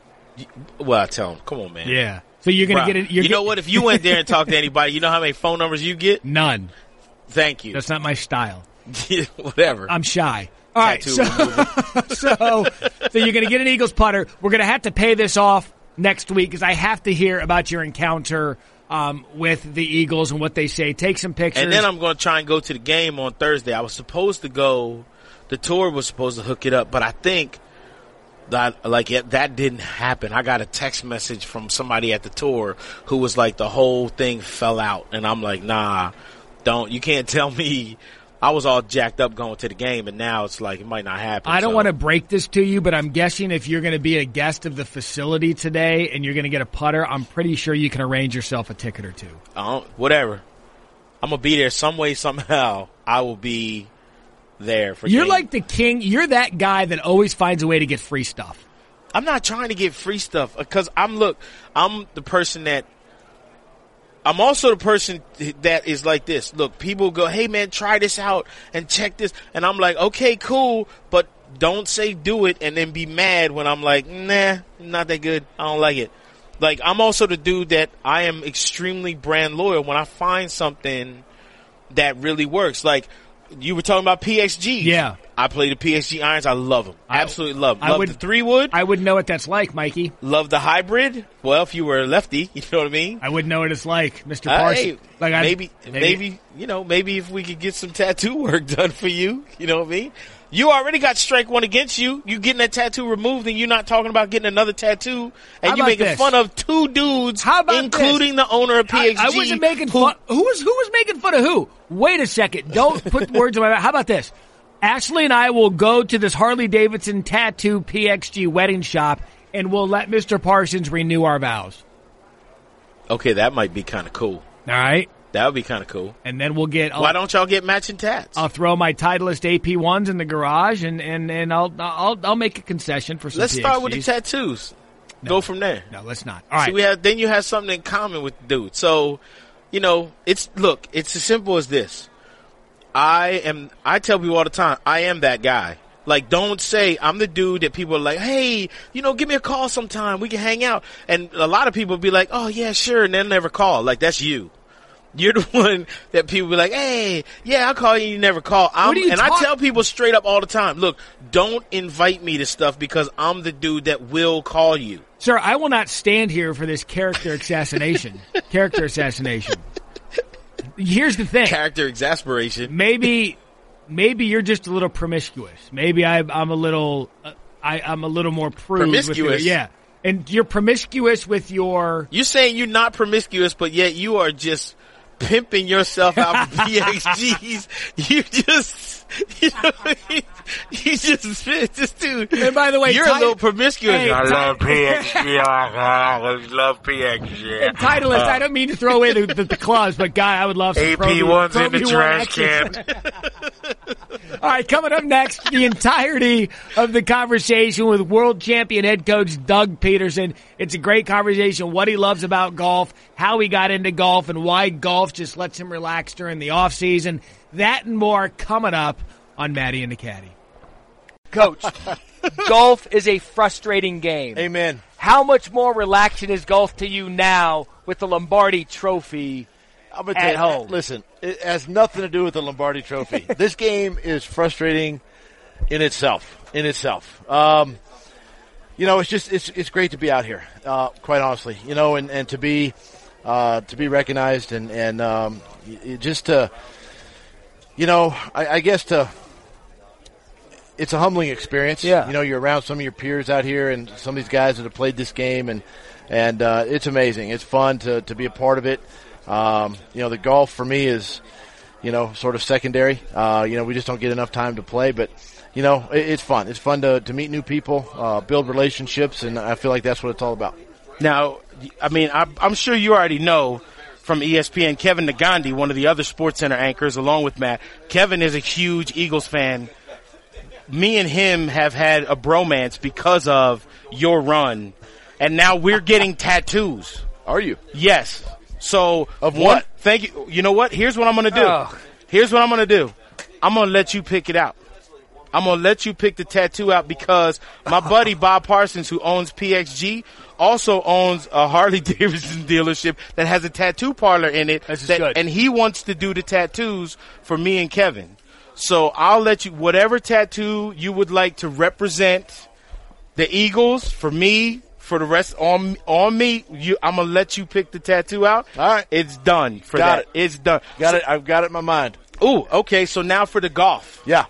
Well, I tell them, come on, man. Yeah. So you're to get it. You're know what? If you went there and talked to anybody, you know how many phone numbers you get? None. Thank you. That's not my style. Whatever. I'm shy. All right, so, so so you're going to get an Eagles putter. We're going to have to pay this off next week because I have to hear about your encounter um, with the Eagles and what they say. Take some pictures. And then I'm going to try and go to the game on Thursday. I was supposed to go. The tour was supposed to hook it up, but I think that like it, that didn't happen. I got a text message from somebody at the tour who was like, the whole thing fell out, and I'm like, nah, don't. You can't tell me. I was all jacked up going to the game, and now it's like it might not happen. I don't so- want to break this to you, but I'm guessing if you're going to be a guest of the facility today and you're going to get a putter, I'm pretty sure you can arrange yourself a ticket or two. Whatever. I'm gonna be there some way, somehow. I will be there for. You're game. like the king. You're that guy that always finds a way to get free stuff. I'm not trying to get free stuff because I'm look. I'm the person that. I'm also the person that is like this. Look, people go, "Hey man, try this out and check this," and I'm like, "Okay, cool," but don't say do it and then be mad when I'm like, "Nah, not that good. I don't like it." Like I'm also the dude that I am extremely brand loyal when I find something that really works. Like you were talking about PXG. Yeah. I play the PXG irons. I love them. I- Absolutely love. 'em. I Love would- the three wood. I wouldn't know what that's like, Mikey. Love the hybrid. Well, if you were a lefty, you know what I mean. I wouldn't know what it's like, Mr. Uh, Parsons. hey, like I, maybe, maybe, you know, maybe if we could get some tattoo work done for you, you know what I mean. You already got strike one against you. You getting that tattoo removed, and you're not talking about getting another tattoo, and you're making this? fun of two dudes, How about including this? the owner of I, PXG. I wasn't making who- fun. Who was who was making fun of who? Wait a second. Don't put words in my mouth. How about this? Ashley and I will go to this Harley Davidson tattoo PXG wedding shop, and we'll let Mr. Parsons renew our vows. Okay, that might be kind of cool. All right, That would be kind of cool. and then we'll get. I'll, Why uh, don't y'all get matching tats? I'll throw my Titleist AP ones in the garage, and and and I'll I'll I'll make a concession for some. Let's start with the tattoos. Go from there. No, let's not. All right. So we have then you have something in common with the dude. So, you know, it's look, it's as simple as this. I am I tell people all the time, I am that guy. Like don't say I'm the dude that people are like, "Hey, you know, give me a call sometime. We can hang out." And a lot of people be like, "Oh, yeah, sure." And they'll never call. Like that's you. You're the one that people be like, "Hey, yeah, I'll call you." You never call. I'm, are you and I tell people straight up all the time, "Look, don't invite me to stuff because I'm the dude that will call you." Sir, I will not stand here for this character assassination. character assassination. Here's the thing. Character exasperation. Maybe, maybe you're just a little promiscuous. Maybe I, I'm a little, uh, I, I'm a little more prude. with Promiscuous? it. yeah. and you're promiscuous with your. You're saying you're not promiscuous, but yet you are just pimping yourself out for PXGs. You just, you know, you just, just dude. And by the way, you're Ty- a little promiscuous. Hey, I Ty- love PXG. I love PXG. And Titleist, I don't mean to throw away the, the, the clubs, but guy, I would love some Pro V- AP1's Pro in the V1 trash can. All right, coming up next, the entirety of the conversation with world champion head coach Doug Pederson. It's a great conversation, what he loves about golf, how he got into golf, and why golf just lets him relax during the off season. That and more coming up on Matty and the Caddie. Coach, golf is a frustrating game. Amen. How much more relaxing is golf to you now with the Lombardi Trophy? I'm gonna At tell you, home. Listen, it has nothing to do with the Lombardi Trophy. this game is frustrating in itself. In itself, um, you know, it's just it's it's great to be out here. Uh, quite honestly, you know, and, and to be uh, to be recognized and and um, just to you know, I, I guess to it's a humbling experience. Yeah. You know, you're around some of your peers out here and some of these guys that have played this game and, and, uh, it's amazing. It's fun to, to be a part of it. Um, you know, the golf for me is, you know, sort of secondary. Uh, you know, we just don't get enough time to play, but, you know, it, it's fun. It's fun to, to meet new people, uh, build relationships, and I feel like that's what it's all about. Now, I mean, I, I'm sure you already know from ESPN, Kevin Negandhi, one of the other SportsCenter anchors, along with Matt. Kevin is a huge Eagles fan. Me and him have had a bromance because of your run, and now we're getting tattoos. Are you? Yes. So Of one- what? Thank you. You know what? Here's what I'm gonna do. Ugh. Here's what I'm gonna do. I'm gonna let you pick it out. I'm gonna let you pick the tattoo out because my buddy Bob Parsons, who owns PXG, also owns a Harley Davidson dealership that has a tattoo parlor in it. That-. And he wants to do the tattoos for me and Kevin. So I'll let you whatever tattoo you would like to represent the Eagles for me. For the rest on on me, you, I'm gonna let you pick the tattoo out. All right. it's done for Got that. it. It's done. Got it. I've got it in my mind. Ooh, okay. So now for the golf Yeah.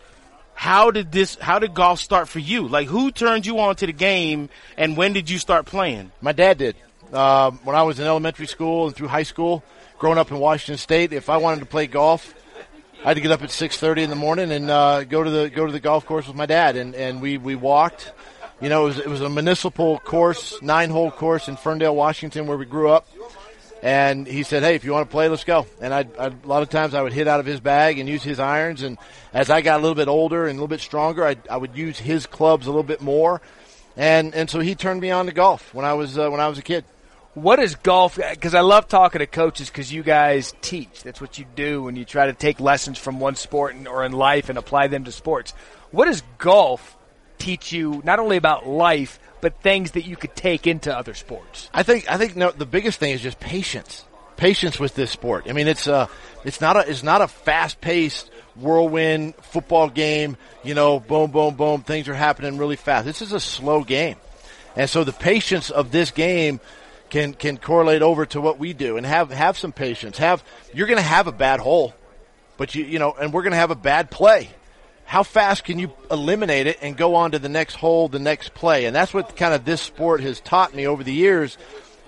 how did this how did golf start for you like who turned you on to the game and when did you start playing My dad did. Um, when I was in elementary school and through high school, growing up in Washington State, if I wanted to play golf, I had to get up at six thirty in the morning and uh, go to the go to the golf course with my dad, and, and we, we walked. You know, it was it was a municipal course, nine hole course in Ferndale, Washington, where we grew up. And he said, "Hey, if you want to play, let's go." And I, I a lot of times I would hit out of his bag and use his irons. And as I got a little bit older and a little bit stronger, I, I would use his clubs a little bit more. And and so he turned me on to golf when I was uh, when I was a kid. What is golf? Because I love talking to coaches because you guys teach. That's what you do, when you try to take lessons from one sport and, or in life and apply them to sports. What is golf teach you? Not only about life, but things that you could take into other sports. I think I think no, the biggest thing is just patience. Patience with this sport. I mean, it's uh it's not a it's not a fast paced whirlwind football game. You know, boom, boom, boom. Things are happening really fast. This is a slow game, and so the patience of this game can can correlate over to what we do and have have some patience. Have you're going to have a bad hole, but you you know, and we're going to have a bad play. How fast can you eliminate it and go on to the next hole, the next play? And that's what kind of this sport has taught me over the years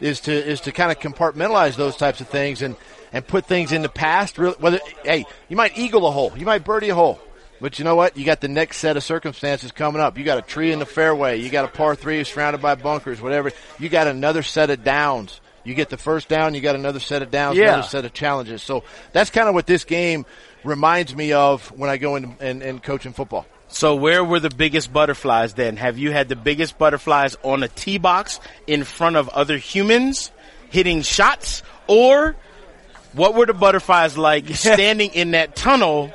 is to is to kind of compartmentalize those types of things and and put things in the past. Really, whether hey, you might eagle a hole, you might birdie a hole, but you know what? You got the next set of circumstances coming up. You got a tree in the fairway, you got a par three surrounded by bunkers, whatever. You got another set of downs. You get the first down, you got another set of downs, Yeah. another set of challenges. So that's kind of what this game reminds me of when I go in and, and coach in football. so where were the biggest butterflies then? Have you had the biggest butterflies on a tee box in front of other humans hitting shots? Or what were the butterflies like standing in that tunnel?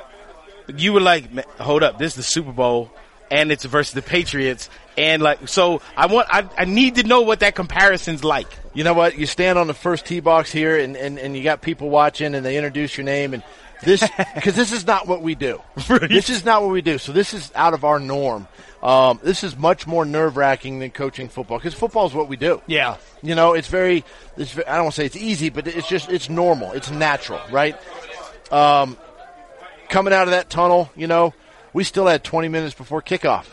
You were like hold up this is the super bowl and it's versus the patriots and like so i want i, I need to know what that comparison's like. You know what? You stand on the first tee box here, and, and, and you got people watching, and they introduce your name, and this because this is not what we do. This is not what we do. So this is out of our norm. Um, this is much more nerve wracking than coaching football because football is what we do. Yeah. You know, it's very. It's, I don't want to say it's easy, but it's just it's normal. It's natural, right? Um, coming out of that tunnel, you know, we still had 20 minutes before kickoff.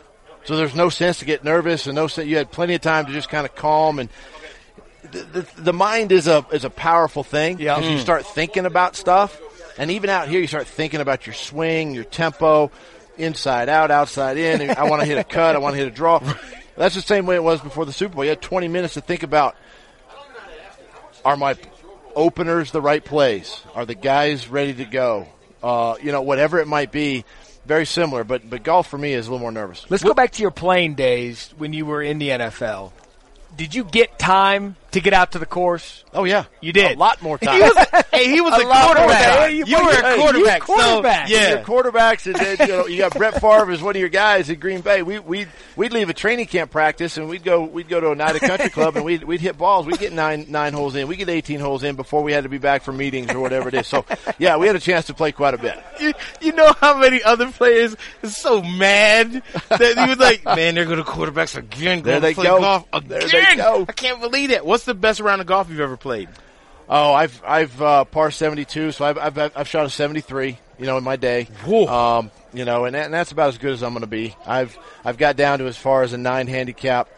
So there's no sense to get nervous, and no sense. You had plenty of time to just kind of calm and. The, the, the mind is a is a powerful thing. Yeah. As you start thinking about stuff, and even out here, you start thinking about your swing, your tempo, inside out, outside in. I want to hit a cut. I want to hit a draw. That's the same way it was before the Super Bowl. You had 20 minutes to think about: Are my openers the right plays? Are the guys ready to go? Uh, you know, whatever it might be. Very similar, but but golf for me is a little more nervous. Let's go back to your playing days when you were in the NFL. Did you get time to get out to the course? Oh yeah, You did. a lot more time. He was, hey, he was a, lot more quarterback. time. You, You- were hey, a you quarterback. quarterback. So, Yeah. yeah. your quarterbacks, and then you know you got Brett Favre as one of your guys in Green Bay. We we we'd leave a training camp practice and we'd go we'd go to Oneida country club and we'd we'd hit balls. We'd get nine nine holes in. We get eighteen holes in before we had to be back for meetings or whatever it is. So yeah, we had a chance to play quite a bit. You, you know how many other players is so mad that he was like, "Man, they're going to quarterbacks again. There Going they to play go. golf There they go. I can't believe that. What's the best round of golf you've ever played? Oh, I've I've uh, par seventy two, so I've, I've I've shot a seventy three. You know, in my day. Um, you know, and, that, and that's about as good as I'm going to be. I've I've got down to as far as a nine handicap.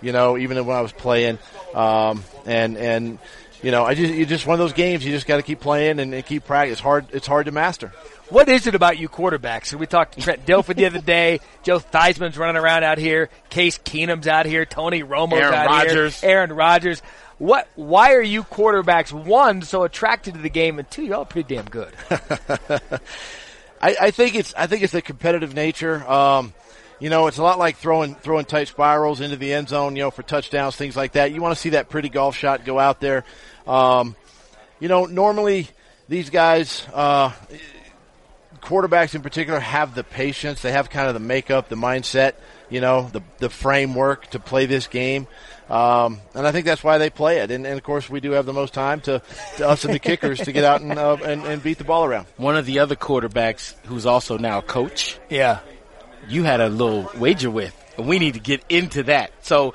You know, even when I was playing, um, and and you know, I just you just one of those games. You just got to keep playing and, and keep practice. It's hard. It's hard to master. What is it about you quarterbacks? We talked to Trent Dilfer the other day. Joe Theismann's running around out here. Case Keenum's out here. Tony Romo's Aaron out Rodgers. here. Aaron Rodgers. What? Why are you quarterbacks one so attracted to the game, and two, y'all pretty damn good? I, I think it's I think it's the competitive nature. Um, you know, it's a lot like throwing throwing tight spirals into the end zone. You know, for touchdowns, things like that. You want to see that pretty golf shot go out there. Um, you know, normally these guys, uh, quarterbacks in particular, have the patience. They have kind of the makeup, the mindset. You know, the the framework to play this game. Um, and I think that's why they play it. And, and of course, we do have the most time to, to us and the kickers to get out and, uh, and and beat the ball around. One of the other quarterbacks who's also now a coach. Yeah. you had a little wager with, and we need to get into that. So,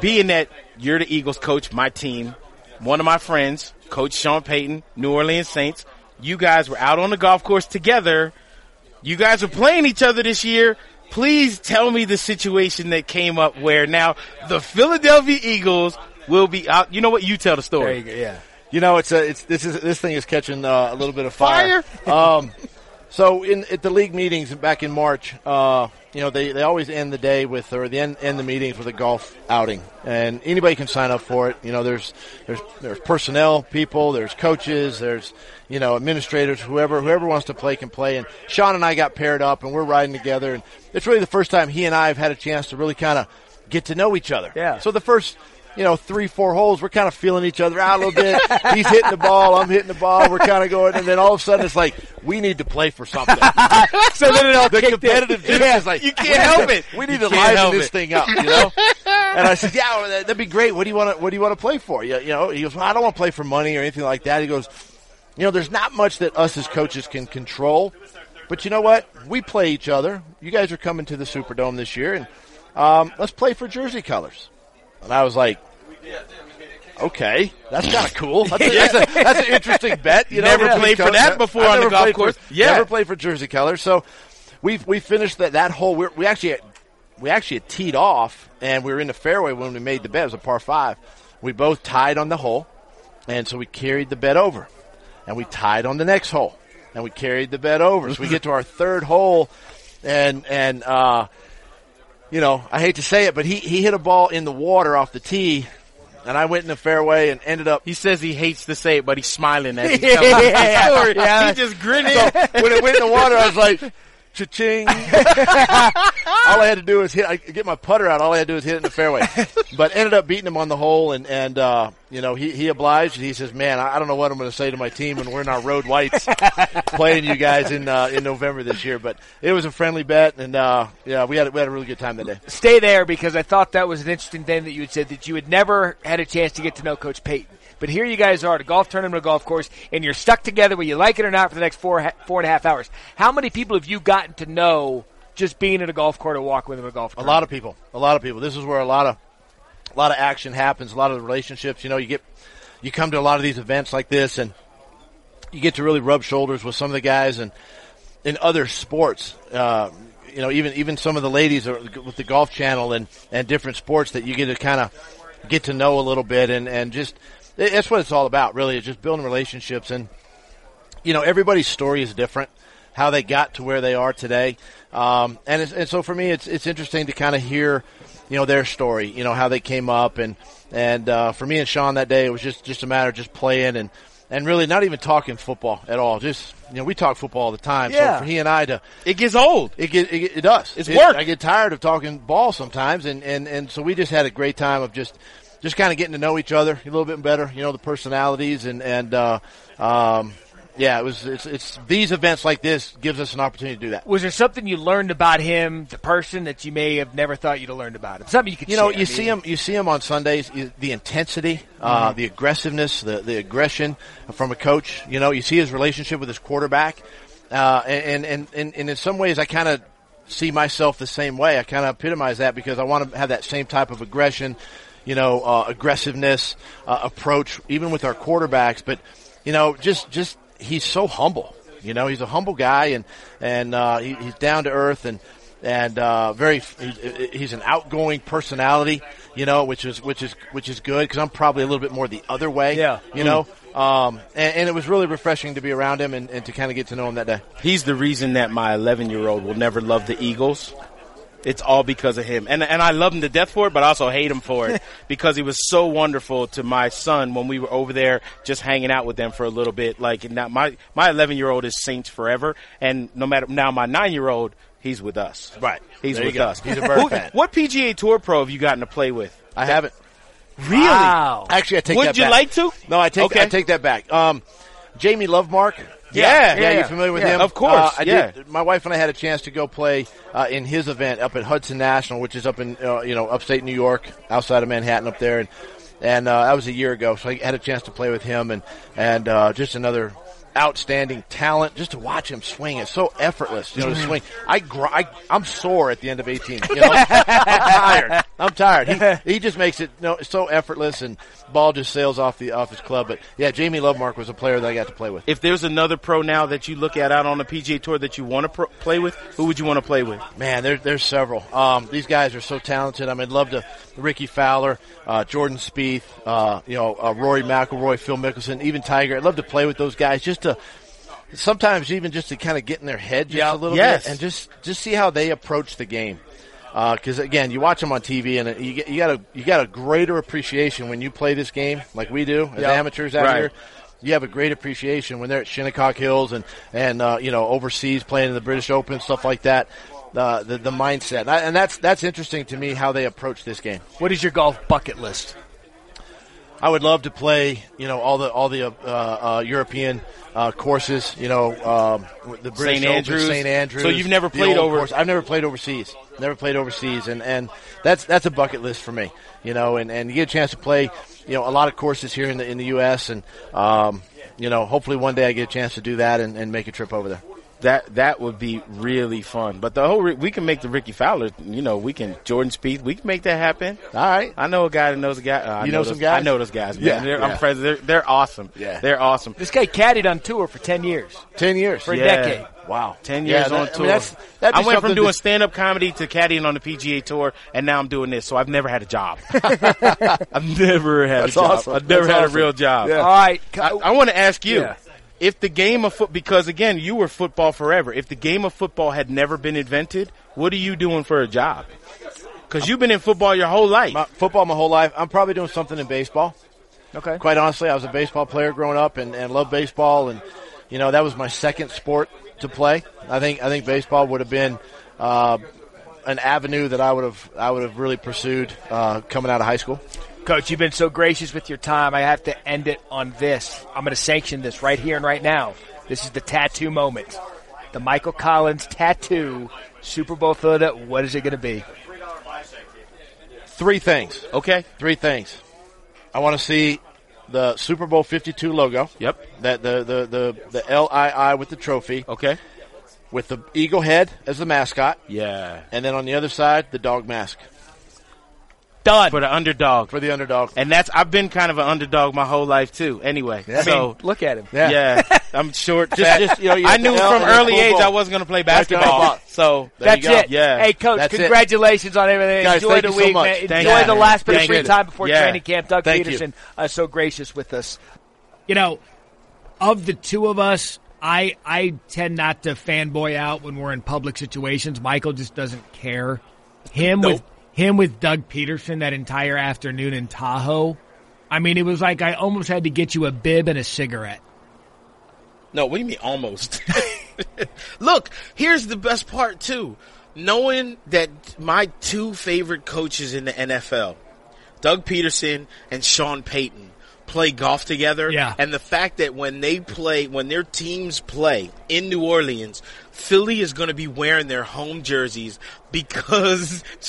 being that you're the Eagles coach, my team, one of my friends, Coach Sean Payton, New Orleans Saints, you guys were out on the golf course together. You guys were playing each other this year. Please tell me the situation that came up where now the Philadelphia Eagles will be out. You know what? You tell the story. you go. Yeah. You know, it's a it's this is this thing is catching uh, a little bit of fire. Fire? um, so in at the league meetings back in March, uh, you know they, they always end the day with or the end, end the meetings with a golf outing, and anybody can sign up for it. You know, there's there's there's personnel people, there's coaches, there's you know administrators, whoever whoever wants to play can play. And Sean and I got paired up, and we're riding together, and it's really the first time he and I have had a chance to really kind of get to know each other. Yeah. So the first you know, three, four holes, we're kind of feeling each other out a little bit. He's hitting the ball, I'm hitting the ball, we're kind of going, and then all of a sudden it's like, we need to play for something. So then it all the competitive juice is like, You can't help it. We need You to liven this it. thing up, you know? And I said, yeah, that- that'd be great. What do you want to, what do you want to play for? You, you know, he goes, well, I don't want to play for money or anything like that. He goes, you know, there's not much that us as coaches can control, but you know what? We play each other. You guys are coming to the Superdome this year and, um, let's play for jersey colors. And I was like, okay, that's kind of cool. That's, a, that's, a, that's an interesting bet. You know, Never played for that before I've on the golf played for- course. Yeah. never played for jersey colors. So we we finished that that hole. We're, we actually we actually had teed off, and we were in the fairway when we made the bet. It was a par five. We both tied on the hole, and so we carried the bet over, and we tied on the next hole, and we carried the bet over. So we get to our third hole, and and uh, you know I hate to say it, but he he hit a ball in the water off the tee. And I went in the fairway and ended up He says he hates to say it, but he's smiling telling us the story. Yeah. He just grinning. when it went in the water, I was like, cha-ching. all I had to do was hit, I get my putter out. All I had to do was hit it in the fairway. But ended up beating him on the hole, and and uh, you know he he obliged. He says, "Man, I I don't know what I'm going to say to my team when we're in our road whites playing you guys in uh, in November this year." But it was a friendly bet, and uh, yeah, we had we had a really good time that day. Stay there because I thought that was an interesting thing that you had said that you had never had a chance to get to know Coach Payton. But here you guys are at a golf tournament, a golf course, and you're stuck together whether you like it or not for the next four four and a half hours. How many people have you gotten to know just being at a golf court or walking with them a golf course? A lot of people. A lot of people. This is where a lot of a lot of action happens. A lot of the relationships. You know, you get you come to a lot of these events like this, and you get to really rub shoulders with some of the guys and in other sports. Uh, you know, even even some of the ladies are, with the Golf Channel and and different sports that you get to kind of get to know a little bit, and and just that's what it's all about. Really, is just building relationships, and you know, everybody's story is different. How they got to where they are today, um, and and so for me, it's it's interesting to kind of hear, you know, their story. You know, how they came up, and and uh, for me and Sean that day, it was just just a matter of just playing and and really not even talking football at all. Just you know, we talk football all the time. Yeah. So for he and I to, It gets old. it get it, it does. It's It- work. I get tired of talking ball sometimes, and and and so we just had a great time of just just kind of getting to know each other a little bit better. You know, the personalities and and uh, um, yeah, it was it's it's these events like this gives us an opportunity to do that. Was there something you learned about him, the person, that you may have never thought you'd have learned about him? Something you could You know, share. you I see him. You see him on Sundays. you- The intensity, uh, Mm-hmm. the aggressiveness, the the aggression from a coach. You know, you see his relationship with his quarterback, uh, and, and and and in some ways, I kind of see myself the same way. I kind of epitomize that because I want to have that same type of aggression, you know, uh, aggressiveness uh, approach, even with our quarterbacks. But you know, just just he's so humble. You know, he's a humble guy, and and uh, he, he's down to earth and and uh, very he's, he's an outgoing personality, you know, which is which is which is good because I'm probably a little bit more the other way, Yeah. you know. Um, and, and it was really refreshing to be around him and, and to kind of get to know him that day. He's the reason that my 11 year old will never love the Eagles. It's all because of him. And, and I love him to death for it, but I also hate him for it because he was so wonderful to my son when we were over there just hanging out with them for a little bit. Like now my, my 11 year old is Saints forever. And no matter now my nine year old, he's with us. Right. He's There with go. us. He's a bird Who- fan. What PGA Tour pro have you gotten to play with? I haven't. Really? Wow. Actually, I take Would that you back. like to? No, I take Okay. I take that back. Um, Jamie Lovemark. Yeah, yeah, yeah, you're familiar with yeah. him, Of course, Uh, I yeah. did. My wife and I had a chance to go play uh, in his event up at Hudson National, which is up in uh, you know upstate New York, outside of Manhattan, up there, and and uh, that was a year ago. So I had a chance to play with him, and and uh, just another outstanding talent. Just to watch him swing, it's so effortless. You know, to swing. I, gr- I I'm sore at the end of 18. You know, I'm tired. I'm tired. He, he just makes it you know, so effortless, and ball just sails off the off his club. But yeah, Jamie Lovemark was a player that I got to play with. If there's another pro now that you look at out on the PGA Tour that you want to pro- play with, who would you want to play with? Man, there, there's several. Um, these guys are so talented. I mean, I'd love to Rickie Fowler, uh, Jordan Spieth, uh, you know, uh, Rory McIlroy, Phil Mickelson, even Tiger. I'd love to play with those guys just to sometimes even just to kind of get in their head just Yeah. a little Yes. bit and just just see how they approach the game. Because again, you watch them on TV and you get, you got a you got a greater appreciation when you play this game like we do as Yeah. amateurs out Right. here. You have a great appreciation when they're at Shinnecock Hills and and uh, you know overseas playing in the British Open and stuff like that. Uh, the the mindset and, I, and that's that's interesting to me how they approach this game. What is your golf bucket list? I would love to play, you know, all the all the uh, uh, European uh, courses, you know, um, the British St. Andrews. St. Andrews. So you've never played over- course. I've never played overseas. Never played overseas, and and that's that's a bucket list for me, you know, and and you get a chance to play, you know, a lot of courses here in the in the U.S. and um, you know, hopefully one day I get a chance to do that and, and make a trip over there. That that would be really fun. But the whole we can make the Rickie Fowler. You know, we can Jordan Spieth. We can make that happen. All right. I know a guy that knows a guy. uh, I You know some those, guys? I know those guys. Man. Yeah, They're, yeah. I'm friends. They're they're awesome. Yeah. they're awesome. This guy caddied on tour for 10 years. Ten years. For a Yeah. decade. Wow. Ten Yeah, years that- on I tour. mean, that's- I went from doing to- stand up comedy to caddying on the PGA tour, and now I'm doing this. So I've never had a job. I've never had That's a job. awesome. I've never That's had awesome. a real job. Yeah. All right. I, I want to ask you. Yeah. If the game of foot, because again, you were football forever. If the game of football had never been invented, what are you doing for a job? Because you've been in football your whole life. My, football my whole life. I'm probably doing something in baseball. Okay. quite honestly, I was a baseball player growing up and, and loved baseball, and you know that was my second sport to play. I think I think baseball would have been uh, an avenue that I would have I would have really pursued uh, coming out of high school. Coach, you've been so gracious with your time. I have to end it on this. I'm going to sanction this right here and right now. This is the tattoo moment. The Michael Collins tattoo, Super Bowl photo. What is it going to be? Three things. okay. Three things. I want to see the Super Bowl 52 logo. Yep. That the the the the LII with the trophy Okay. with the eagle head as the mascot, Yeah. and then on the other side the dog mask Done. For the underdog. for the underdog. and that's I've been kind of an underdog my whole life too. Anyway, I mean, so look at him. Yeah. yeah. I'm short. Just- just, you know, I knew from early boom, age boom. I wasn't going to play Right there on the basketball. bottom. So There you That's go. it. Yeah. Hey, coach, That's it. congratulations on everything. Guys, Enjoy thank the you so week, much. man. Enjoy you. the last bit of Thank free you. time before Yeah. training camp. Doug Thank. Pederson, uh, so gracious with us. You know, of the two of us, I I tend not to fanboy out when we're in public situations. Michael just doesn't care. Him with Nope. Him with Doug Pederson that entire afternoon in Tahoe. I mean, it was like I almost had to get you a bib and a cigarette. No, what do you mean almost? Look, here's the best part too. Knowing that my two favorite coaches in the NFL, Doug Pederson and Sean Payton, play golf together. Yeah. And the fact that when they play, when their teams play in New Orleans, Philly is going to be wearing their home jerseys because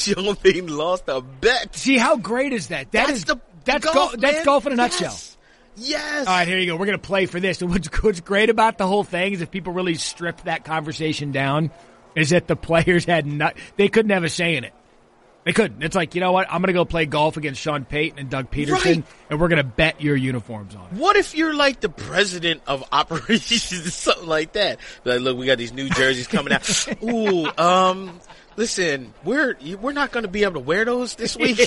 Payton lost a bet. See how great is that? That That's is the that's golf, golf. That's golf in a nutshell. Yes. Yes. All right, here you go. We're going to play for this. What's, what's great about the whole thing is if people really strip that conversation down, is that the players had not, they couldn't have a say in it. They couldn't. It's like, you know what? I'm going to go play golf against Sean Payton and Doug Pederson, Right. and we're going to bet your uniforms on it. What if you're like the president of operations, or something like that? Like, look, we got these new jerseys coming out. Ooh, um, listen, we're we're not going to be able to wear those this week.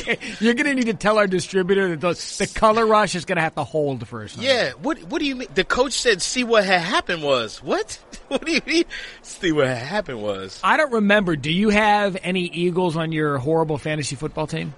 You're going to need to tell our distributor that those, the color rush is going to have to hold for us. yeah. What What do you mean? The coach said, "See what had happened was what? What do you mean? See what had happened was? I don't remember. Do you have any Eagles on your horrible fantasy football team?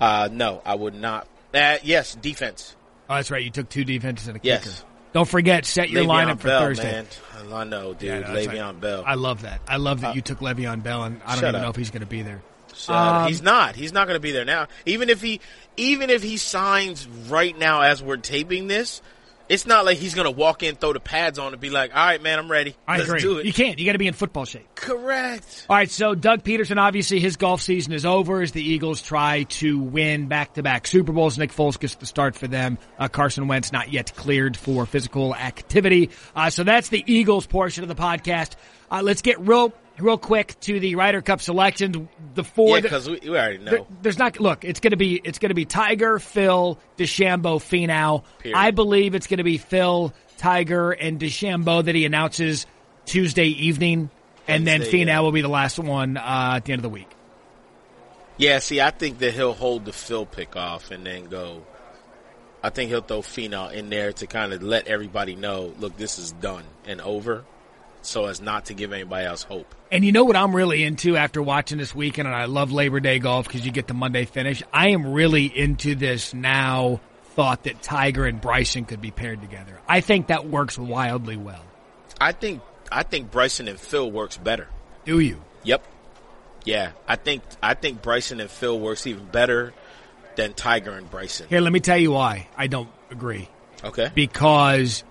Uh, no, I would not. Uh, yes, defense. Oh, that's right. You took two defenses and a Yes. Don't forget, set your Le'Veon lineup for Bell, Thursday. man. I know, dude. Yeah, no, Le'Veon. Bell. I love that. I love that you took Le'Veon Bell, and I don't even know if he's going to be there. Um, he's not. He's not going to be there now. Even if he, even if he signs right now as we're taping this, it's not like he's going to walk in, throw the pads on, and be like, "All right, man, I'm ready. I Let's agree. do it." You can't. You got to be in football shape. Correct. All right, so Doug Pederson, obviously his golf season is over as the Eagles try to win back-to-back Super Bowls. Nick Foles gets the start for them. Uh, Carson Wentz not yet cleared for physical activity. Uh, so that's the Eagles portion of the podcast. Uh, let's get real, real quick to the Ryder Cup selections. The four. Yeah, because we, we already know. there- there's not look. It's going to be it's going to be Tiger, Phil, DeChambeau, Finau. Period. I believe it's going to be Phil, Tiger, and DeChambeau that he announces Tuesday evening, and then Wednesday, Finau yeah. will be the last one uh, at the end of the week. yeah, see, I think that he'll hold the Phil pick off and then go. I think he'll throw Finau in there to kind of let everybody know, look, this is done and over, so as not to give anybody else hope. And you know what I'm really into after watching this weekend, and I love Labor Day golf because you get the Monday finish. I am really into this now thought that Tiger and Bryson could be paired together. I think that works wildly well. I think I think Bryson and Phil works better. Do you? Yep. Yeah, I think I think Bryson and Phil works even better than Tiger and Bryson. Here, let me tell you why I don't agree. Okay. because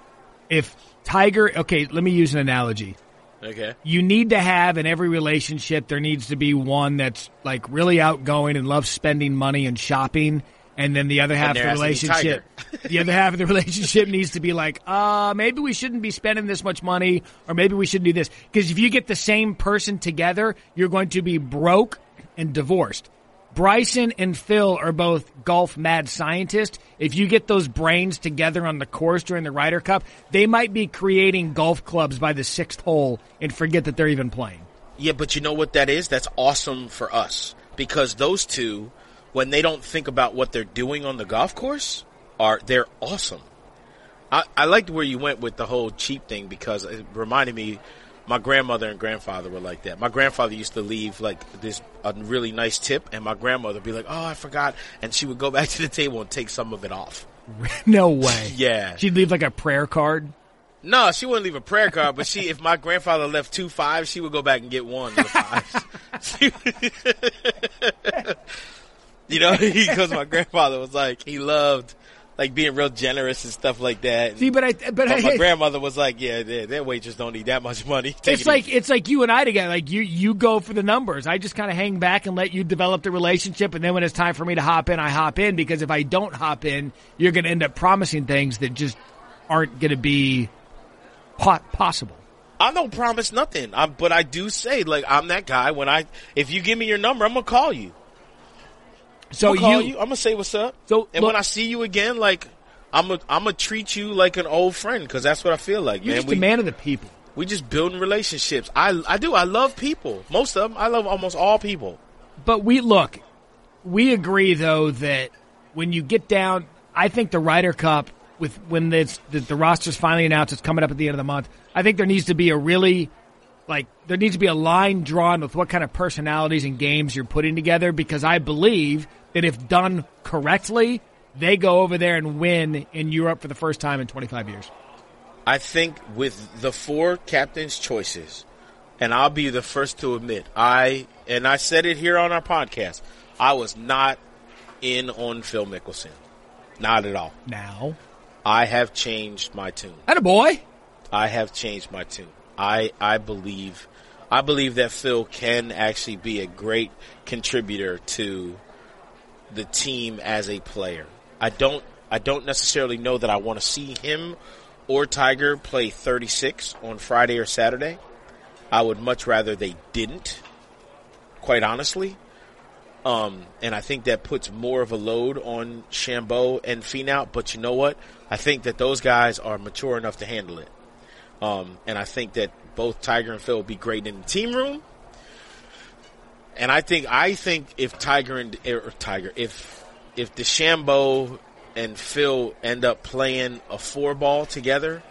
if Tiger, okay, let me use an analogy. Okay. You need to have in every relationship, there needs to be one that's like really outgoing and loves spending money and shopping. And then the other half of the has to be relationship, the other half of the relationship needs to be like, uh, maybe we shouldn't be spending this much money or maybe we should do this. Because if you get the same person together, you're going to be broke and divorced. Bryson and Phil are both golf mad scientists. If you get those brains together on the course during the Ryder Cup, they might be creating golf clubs by the sixth hole and forget that they're even playing. Yeah, but you know what that is? That's awesome for us because those two, when they don't think about what they're doing on the golf course, are they're awesome. I, I liked where you went with the whole cheap thing because it reminded me. My grandmother and grandfather were like that. My grandfather used to leave like this a really nice tip, and my grandmother would be like, "Oh, I forgot," and she would go back to the table and take some of it off. no way. Yeah. She'd leave like a prayer card. No, she wouldn't leave a prayer card, but she, if my grandfather left two fives, she would go back and get one of the fives. you know, because my grandfather was like, he loved like being real generous and stuff like that. See, but I, but, But I, my grandmother was like, yeah, their, that waitress don't need that much money. Take it's it like easy. it's like you and I together. Like you, you go for the numbers. I just kind of hang back and let you develop the relationship, and then when it's time for me to hop in, I hop in because if I don't hop in, you're going to end up promising things that just aren't going to be po- possible. I don't promise nothing, i but I do say like I'm that guy. When I, if you give me your number, I'm gonna call you. So I'm you, you. I'm gonna say what's up. So, and look- when I see you again, like I'm a, I'm gonna treat you like an old friend because that's what I feel like, You're man. just we, a man of the people. we just building relationships. I I do. I love people. Most of them. I love almost all people. But we look, we agree though that when you get down, I think the Ryder Cup with when it's, the, the roster's finally announced, it's coming up at the end of the month. I think there needs to be a really like there needs to be a line drawn with what kind of personalities and games you're putting together because I believe that if done correctly, they go over there and win in Europe for the first time in 25 years. I think with the four captains' choices, and I'll be the first to admit, I and I said it here on our podcast, I was not in on Phil Mickelson, not at all. Now, I have changed my tune. and a boy. I have changed my tune. I I believe I believe that Phil can actually be a great contributor to the team as a player. I don't I don't necessarily know that I want to see him or Tiger play 36 on Friday or Saturday. I would much rather they didn't, quite honestly. Um, and I think that puts more of a load on Shambo and Finau. But you know what? I think that those guys are mature enough to handle it. Um, and I think that both Tiger and Phil will be great in the team room. And I think I think if Tiger and or Tiger if if DeChambeau and Phil end up playing a four ball together,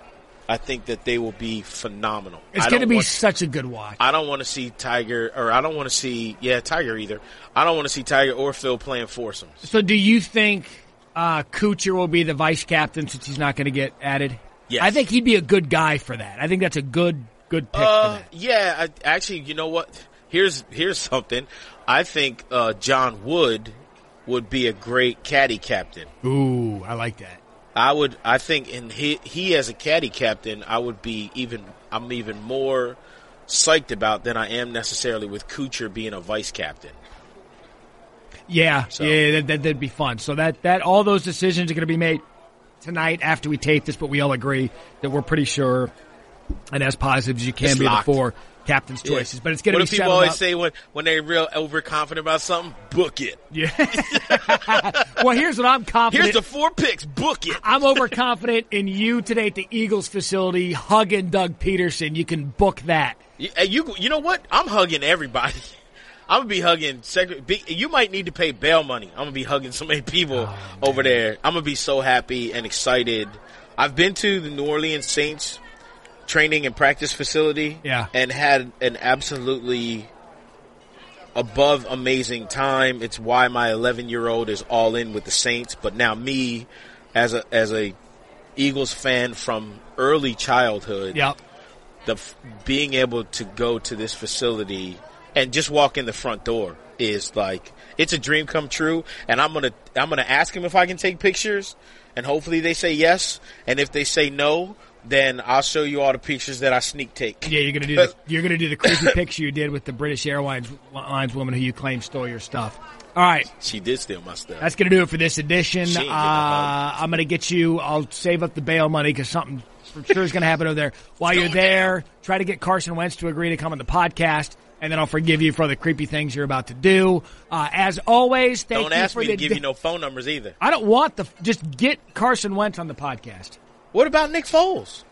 I think that they will be phenomenal. It's going to be want- such a good watch. I don't want to see Tiger, or I don't want to see, yeah, Tiger either. I don't want to see Tiger or Phil playing foursomes. So, do you think uh, Kuchar will be the vice captain since he's not going to get added? Yes. I think he'd be a good guy for that. I think that's a good good pick Uh, yeah, I, actually, you know what? Here's here's something. I think uh, John Wood would be a great caddy captain. Ooh, I like that. I would. I think, in he he as a caddy captain, I would be even. I'm even more psyched about than I am necessarily with Kuchar being a vice captain. Yeah, So- yeah, that, that, that'd be fun. So that that all those decisions are going to be made tonight after we tape this, but we all agree that we're pretty sure and as positive as you can It's be locked. four captains' Yeah. choices. But it's going to What be do people always up. say when when they're real overconfident about something? Book it. Yeah. well, here's what I'm confident. Here's the four picks. Book it. I'm overconfident in you today at the Eagles facility, hugging Doug Pederson. You can book that. You, you you know what? I'm hugging everybody. I'm gonna be hugging. You might need to pay bail money. I'm gonna be hugging so many people Oh, over there. I'm gonna be so happy and excited. I've been to the New Orleans Saints training and practice facility. Yeah. and had an absolutely above amazing time. It's why my 11 year old is all in with the Saints. But now me, as a as a Eagles fan from early childhood, Yep. the f- being able to go to this facility and just walk in the front door is like it's a dream come true and i'm gonna i'm gonna ask him if i can take pictures and hopefully they say yes and if they say no then i'll show you all the pictures that i sneak take Yeah, you're gonna do the you're gonna do the creepy picture you did with the British Airlines lines woman who you claim stole your stuff. All right, she did steal my stuff that's gonna do it for this edition. She Uh, ain't getting a I'm gonna get you. I'll save up the bail money because something for sure is gonna happen over there. While you're going there, try to get Carson Wentz to agree to come on the podcast. And then I'll forgive you for the creepy things you're about to do. Uh, as always, thank don't you ask for me the to give you no phone numbers either I don't want the. Just get Carson Wentz on the podcast. What about nick foles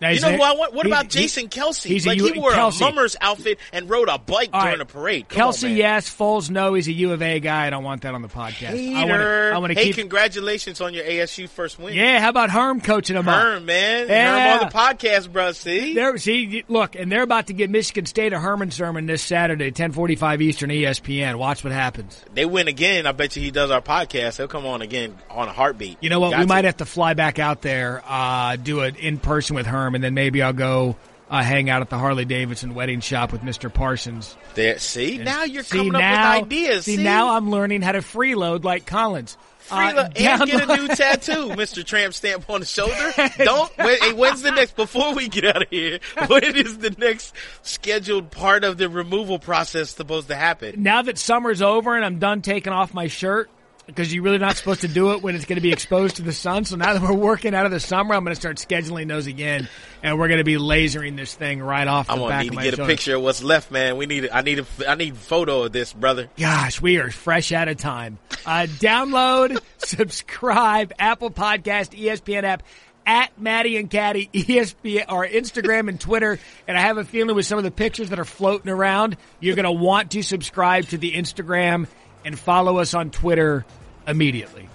Now, you know who I want? What about Jason Kelce? he's like U- he wore Kelce. a mummer's outfit and rode a bike All during right. a parade. Come Kelce, on, yes. Foles, no. He's a U of A guy. I don't want that on the podcast. I want to. Hater. I want to hey, keep. congratulations on your ASU first win. yeah. How about Herm coaching him up? Man. Yeah. Herm on the podcast, bro. See? There, see, look, and they're about to give Michigan State a Herman sermon this Saturday, ten forty-five Eastern, ESPN. Watch what happens. they win again. I bet you he does our podcast. He'll come on again on a heartbeat. You know what? Got we to. might have to fly back out there, uh, do it in person with Herm, and then maybe I'll go uh, hang out at the Harley Davidson wedding shop with Mister Parsons. There, see, now you're See, coming now, up with ideas. See, now I'm learning how to freeload like Collins. Freela- Uh, and get a new tattoo, Mister Tramp stamp on the shoulder. Don't. Wait, hey, when's the next? Before we get out of here, when is the next scheduled part of the removal process supposed to happen? now that summer's over and I'm done taking off my shirt, because you're really not supposed to do it when it's going to be exposed to the sun. So now that we're working out of the summer, I'm going to start scheduling those again, and we're going to be lasering this thing right off the I'm gonna need to get a picture of what's left, man. We need. I need. A, I need a photo of this, brother. Gosh, we are fresh out of time. Uh, download, subscribe, Apple Podcast, ESPN app. At Matty and Caddie, ESPN, or Instagram and Twitter. And I have a feeling with some of the pictures that are floating around, you're going to want to subscribe to the Instagram and follow us on Twitter immediately.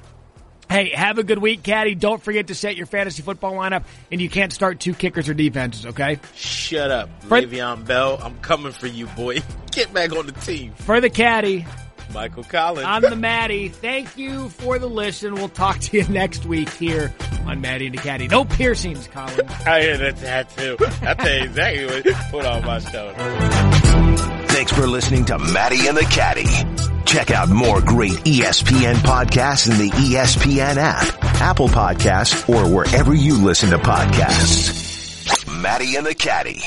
Hey, have a good week, Caddy. Don't forget to set your fantasy football lineup, and you can't start two kickers or defenses, okay? Shut up, For- Le'Veon Bell. I'm coming for you, boy. Get back on the team, For the Caddy, Michael Collins. I'm the Matty. Thank you for the listen. We'll talk to you next week here on Matty and the Caddie. No piercings, Colin. I hear that tattoo. I tell you exactly what you put on my shoulder. Thanks for listening to Matty and the Caddie. Check out more great ESPN podcasts in the ESPN app, Apple Podcasts, or wherever you listen to podcasts. Matty and the Caddie.